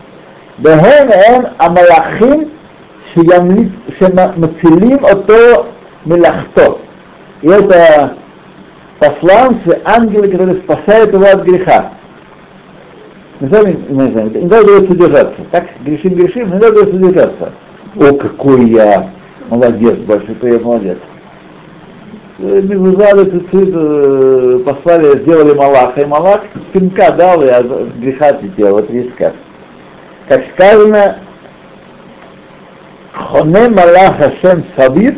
Speaker 1: Бехен эм амалахим шемацилим ото мелахто. И это посланцы, ангелы, которые спасают его от греха. Не знаю, не знаю, не дает содержаться. Так грешим, грешим, не дает содержаться. О, какой я молодец, большой, какой я молодец э, Мизузали, Цицит, э, послали, сделали Малаха, и Малах пинка дал, и от греха отлетел, вот весь сказ. Как сказано, Хоне Малах Хашем Сабир,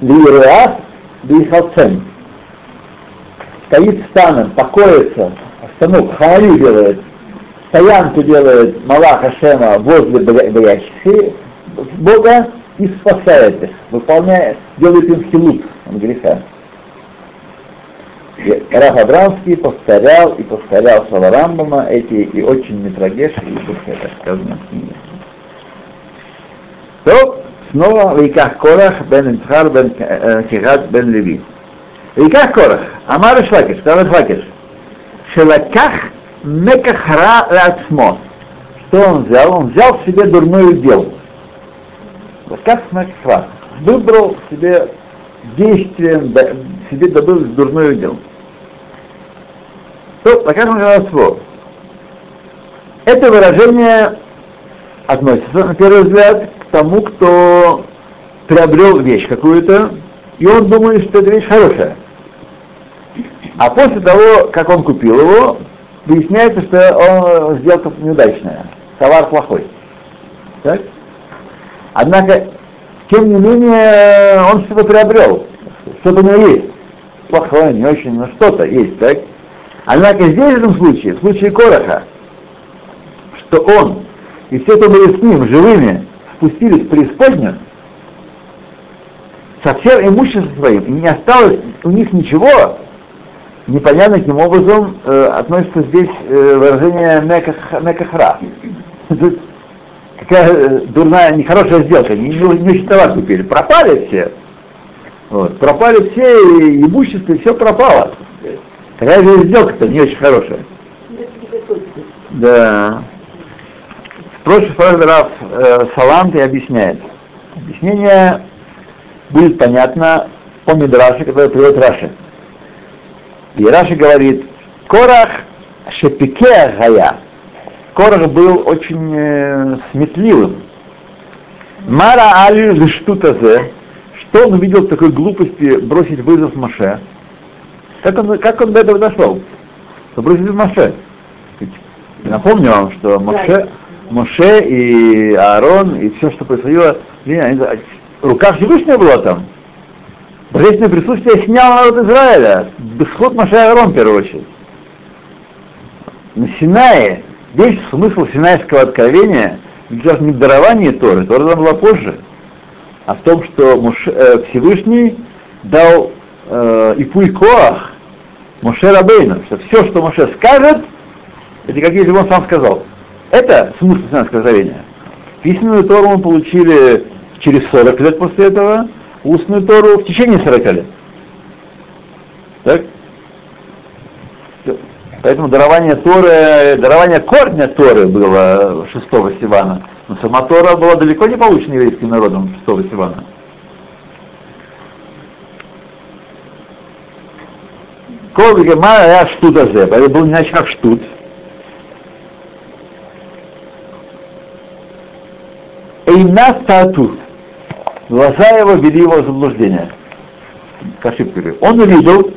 Speaker 1: Лиреас, Бихалцем. Стоит станом, покоится, остановку, хамалю делает, стоянку делает Малах Хашема возле боящихся Бога и спасает их, выполняет, делает им хилут от греха. Раф Абрамский повторял и повторял слова Рамбама эти и очень Митрагеш и это сказано в книге. То снова Вейках Корах бен Ицхар бен Кират бен Леви. Вейках Корах, Амар Шлакиш, сказал Шлакиш, Шелаках Мекахра Лацмо. Что он взял? Он взял себе дурное дело. Вот как Мекахра. Выбрал себе действием, себе добыл дурное дело. То, покажем родство. Это выражение относится, на первый взгляд, к тому, кто приобрел вещь какую-то, и он думает, что эта вещь хорошая. А после того, как он купил его, выясняется, что он сделка неудачная, товар плохой. Так? Однако, тем не менее, он что-то приобрел, что-то у него есть. Плохое, не очень, но что-то есть, так? Однако здесь, в этом случае, в случае Короха, что он и все, кто были с ним, живыми, спустились в преисподнюю, со всем имуществом своим, и не осталось у них ничего, непонятно каким образом э, относится здесь э, выражение меках, мекахра. Какая э, дурная, нехорошая сделка, не, не, не очень товар купили, пропали все. Вот, пропали все, и имущество, и все пропало. Такая же сделка-то не очень хорошая. Да. В прошлый раз э, Салант и объясняет. Объяснение будет понятно по Мидраше, который приводит Раши. И Раши говорит, Корах шепике гая. Корах был очень э, сметливым. Мара али лиштутазе. Что он увидел в такой глупости бросить вызов Маше? Как он, как он до этого дошел? Что бросить Маше? Напомню вам, что Моше, Моше и Аарон и все, что происходило, в руках Всевышнего было там. Божественное присутствие снял народ Израиля. Бесход Моше и Аарон в первую очередь. На Синае, весь смысл Синайского откровения сейчас не в даровании Торы, Тора была позже, в том, что Моше, э, Всевышний дал э, Ипуй Коах Моше Рабейну, что все, что Моше скажет, это как если бы он сам сказал. Это смысл Синайского откровения. Письменную Тору мы получили через 40 лет после этого, устную Тору в течение 40 лет. Так? Поэтому дарование Торы, дарование корня Торы было 6 Сивана, но сама Тора была далеко не получена еврейским народом 6 Сивана. Кол Гемара я штут азе, это был не иначе как штут. Эйна статут. Глаза его вели его в заблуждение. К ошибке. Он увидел,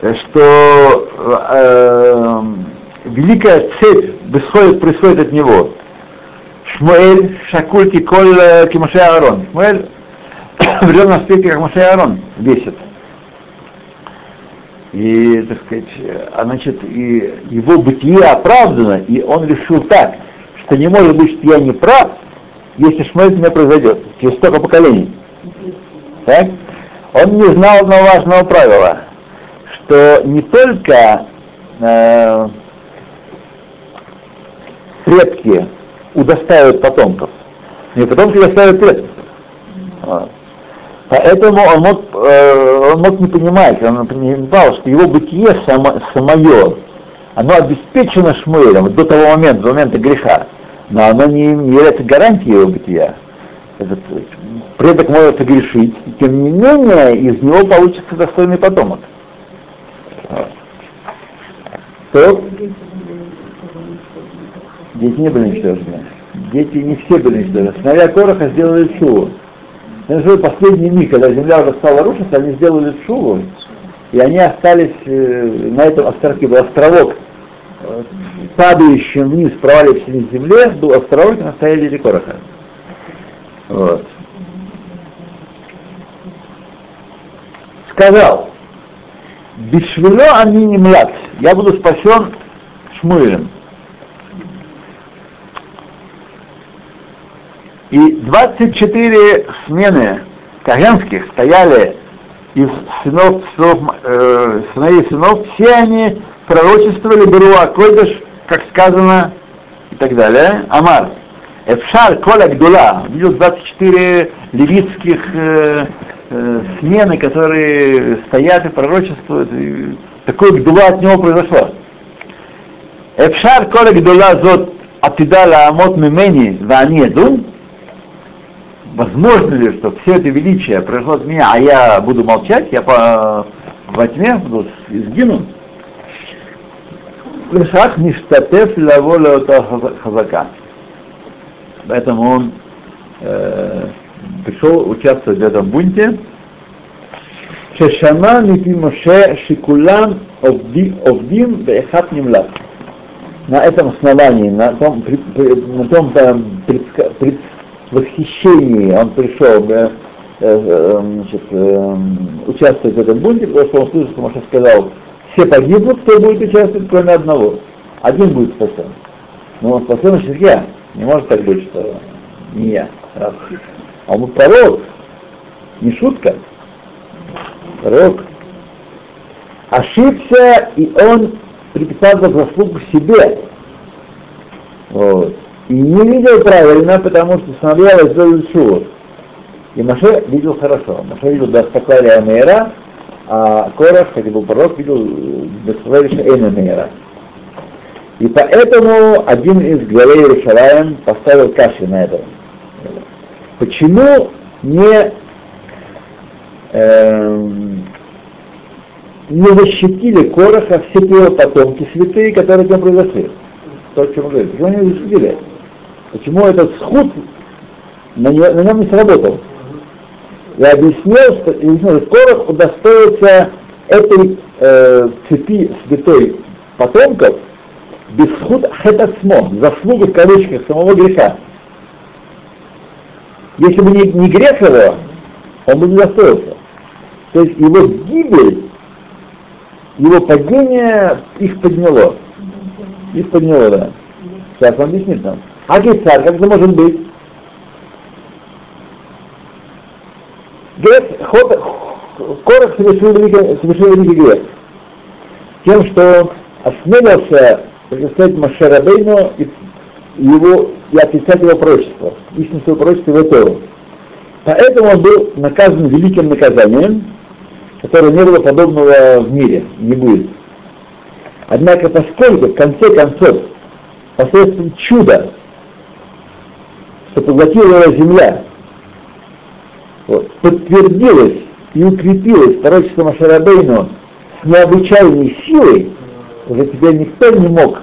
Speaker 1: что э, великая цепь происходит, происходит от него. Шмуэль, Шакульки, Коль, Кимаше Аарон. Шмуэль в ревном аспекте, как Маше Аарон, весит. И, так сказать, а значит, и его бытие оправдано, и он решил так, что не может быть, что я не прав, если Шмуэль не произойдет, через столько поколений. Так? Он не знал одного важного правила, что не только э, предки удостаивают потомков, и потомки удостаивают предков. Поэтому он мог, э, он мог не понимать, он не понимал, что его бытие само, самое, оно обеспечено Шмуэлем до того момента, до момента греха, но оно не, не является гарантией его бытия. Этот предок может согрешить, и тем не менее из него получится достойный потомок. То дети не были ничтожны. Дети не все были ничтожны. Сыновья Короха сделали чуву. Это последний миг, когда земля уже стала рушиться, они сделали шуву, и они остались э, на этом островке, был островок, э, падающим вниз, провалившийся в земле, был островок, на стояли Короха. Вот. Сказал, Бишвило они не млад, я буду спасен Шмуэлем. И 24 смены каганских стояли из сынов, сынов, э, сыновей сынов, все они пророчествовали Беруа Койдыш, как сказано, и так далее. Амар. Эфшар Коля Гдула, видел 24 левитских э, э, смены, которые стоят и пророчествуют. И такое Гдула от него произошло. Эфшар Коля Гдула зот Атидала Амот Мимени Ваанеду, возможно ли, что все это величие произошло от меня, а я буду молчать, я по, во тьме буду сгину? Лешах ништатеф лаволя хазака. Поэтому он э, пришел участвовать в этом бунте. Шешана мипи Моше шикулам овдим бехат нимлат. На этом основании, на том, на том предска, пред, восхищении он пришел э, э, значит, э, участвовать в этом бунте, потому что он слышал, что Моше сказал, все погибнут, кто будет участвовать, кроме одного. Один будет спасен. Но он спасен, значит, я. Не может так быть, что не я. Раз. А он пророк. Не шутка. Пророк. Ошибся, и он приписал за заслугу себе. Вот. И не видел правильно, потому что сыновья сделали шур. И Маше видел хорошо. Маше видел Дастакария Мейра, а Корах, хотя был пророк, видел Дастакария Эйна Мейра. И поэтому один из главей Иерушалаем поставил каши на это. Почему не, э, не защитили Короха все его потомки святые, которые там произошли? То, о чем мы говорим. Почему они защитили? Почему этот сход на, на нем не сработал? Я объяснил, что, объяснил, что Корох удостоился этой э, цепи святой потомков без худ хетасмо, заслуга в кавычках самого греха. Если бы не, не грех его, он бы не достоился. То есть его гибель, его падение их подняло. Их подняло, да. Сейчас он объяснит нам. А царь, как это может быть? Грех, ход, Корах совершил великий, совершил великий грех. Тем, что осмелился противостоять Машарабейну и его и отрицать его пророчество, истинное пророчество его Тору. Поэтому он был наказан великим наказанием, которое не было подобного в мире, не будет. Однако, поскольку в конце концов, посредством чуда, что поглотила земля, вот, подтвердилось и укрепилось пророчество Машарабейну с необычайной силой, уже теперь никто не мог,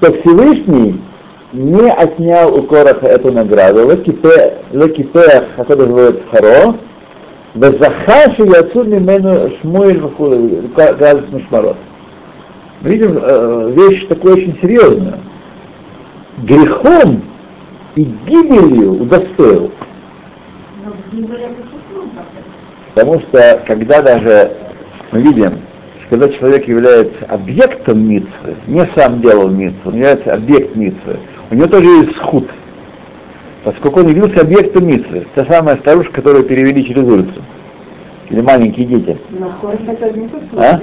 Speaker 1: то Всевышний не отнял у Короха эту награду, лекипеах, который называют Харо, Везахаши яцу мимену шмуэль градус мишмарот. Мы видим э, вещь такую очень серьезную. Грехом и гибелью удостоил. Потому что когда даже мы видим, когда человек является объектом митцвы, не сам делал митцву, он является объект митцвы, у него тоже есть схуд, поскольку он явился объектом митцвы, та самая старушка, которую перевели через улицу, или маленькие дети. А?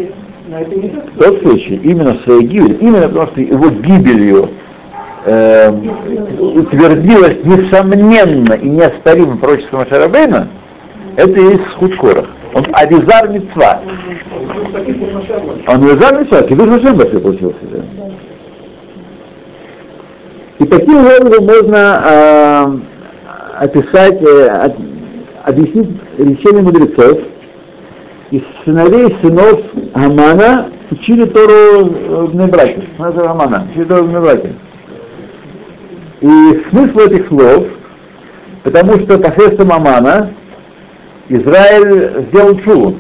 Speaker 1: Тот случай, именно своей гибелью, именно потому что его гибелью э, утвердилось несомненно и неоспоримо пророчество Машарабейна, это и есть схуд Корах. Он Авизар Мицва. Он Авизар Мицва, Кидуш Машем вообще получился. И таким образом можно э, описать, э, объяснить решение мудрецов. Из сыновей сынов Амана учили Тору в Небраке. Амана, учили Тору в Небраке. И смысл этих слов Потому что посредством Амана Израиль сделал шуву.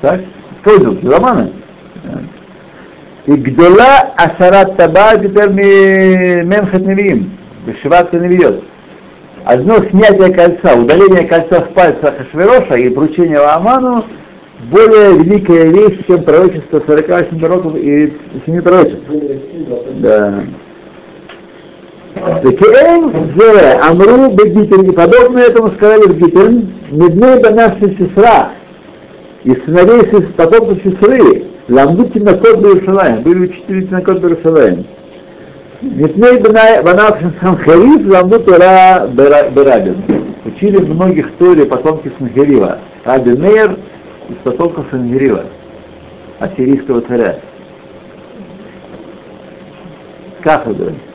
Speaker 1: Так? Пользовался из Амана. И гдола асарат таба теперь менхат невиим. Вышиваться не ведет. Одно снятие кольца, удаление кольца с пальца Хашвероша и вручение Аману более великая вещь, чем пророчество 48 пророков и 7 пророчеств. Да. Векеэн зе амру бегитен, и подобное этому сказали в Гитен, медней банаши сестра, и сыновей потомков сестры, ламдути на код Берушалаем, были учитель на код Берушалаем. Медней банаши Санхариф, ламдут Тора Берабин. Учили многих Торе потомки Санхарива. Раби Мейер из потомков Санхарива, ассирийского царя. Это?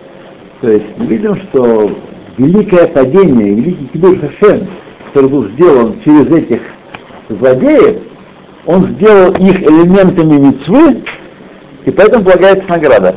Speaker 1: То есть мы видим, что великое падение, великий кибур Хашем, который был сделан через этих злодеев, он сделал их элементами мецвы, и поэтому полагается награда.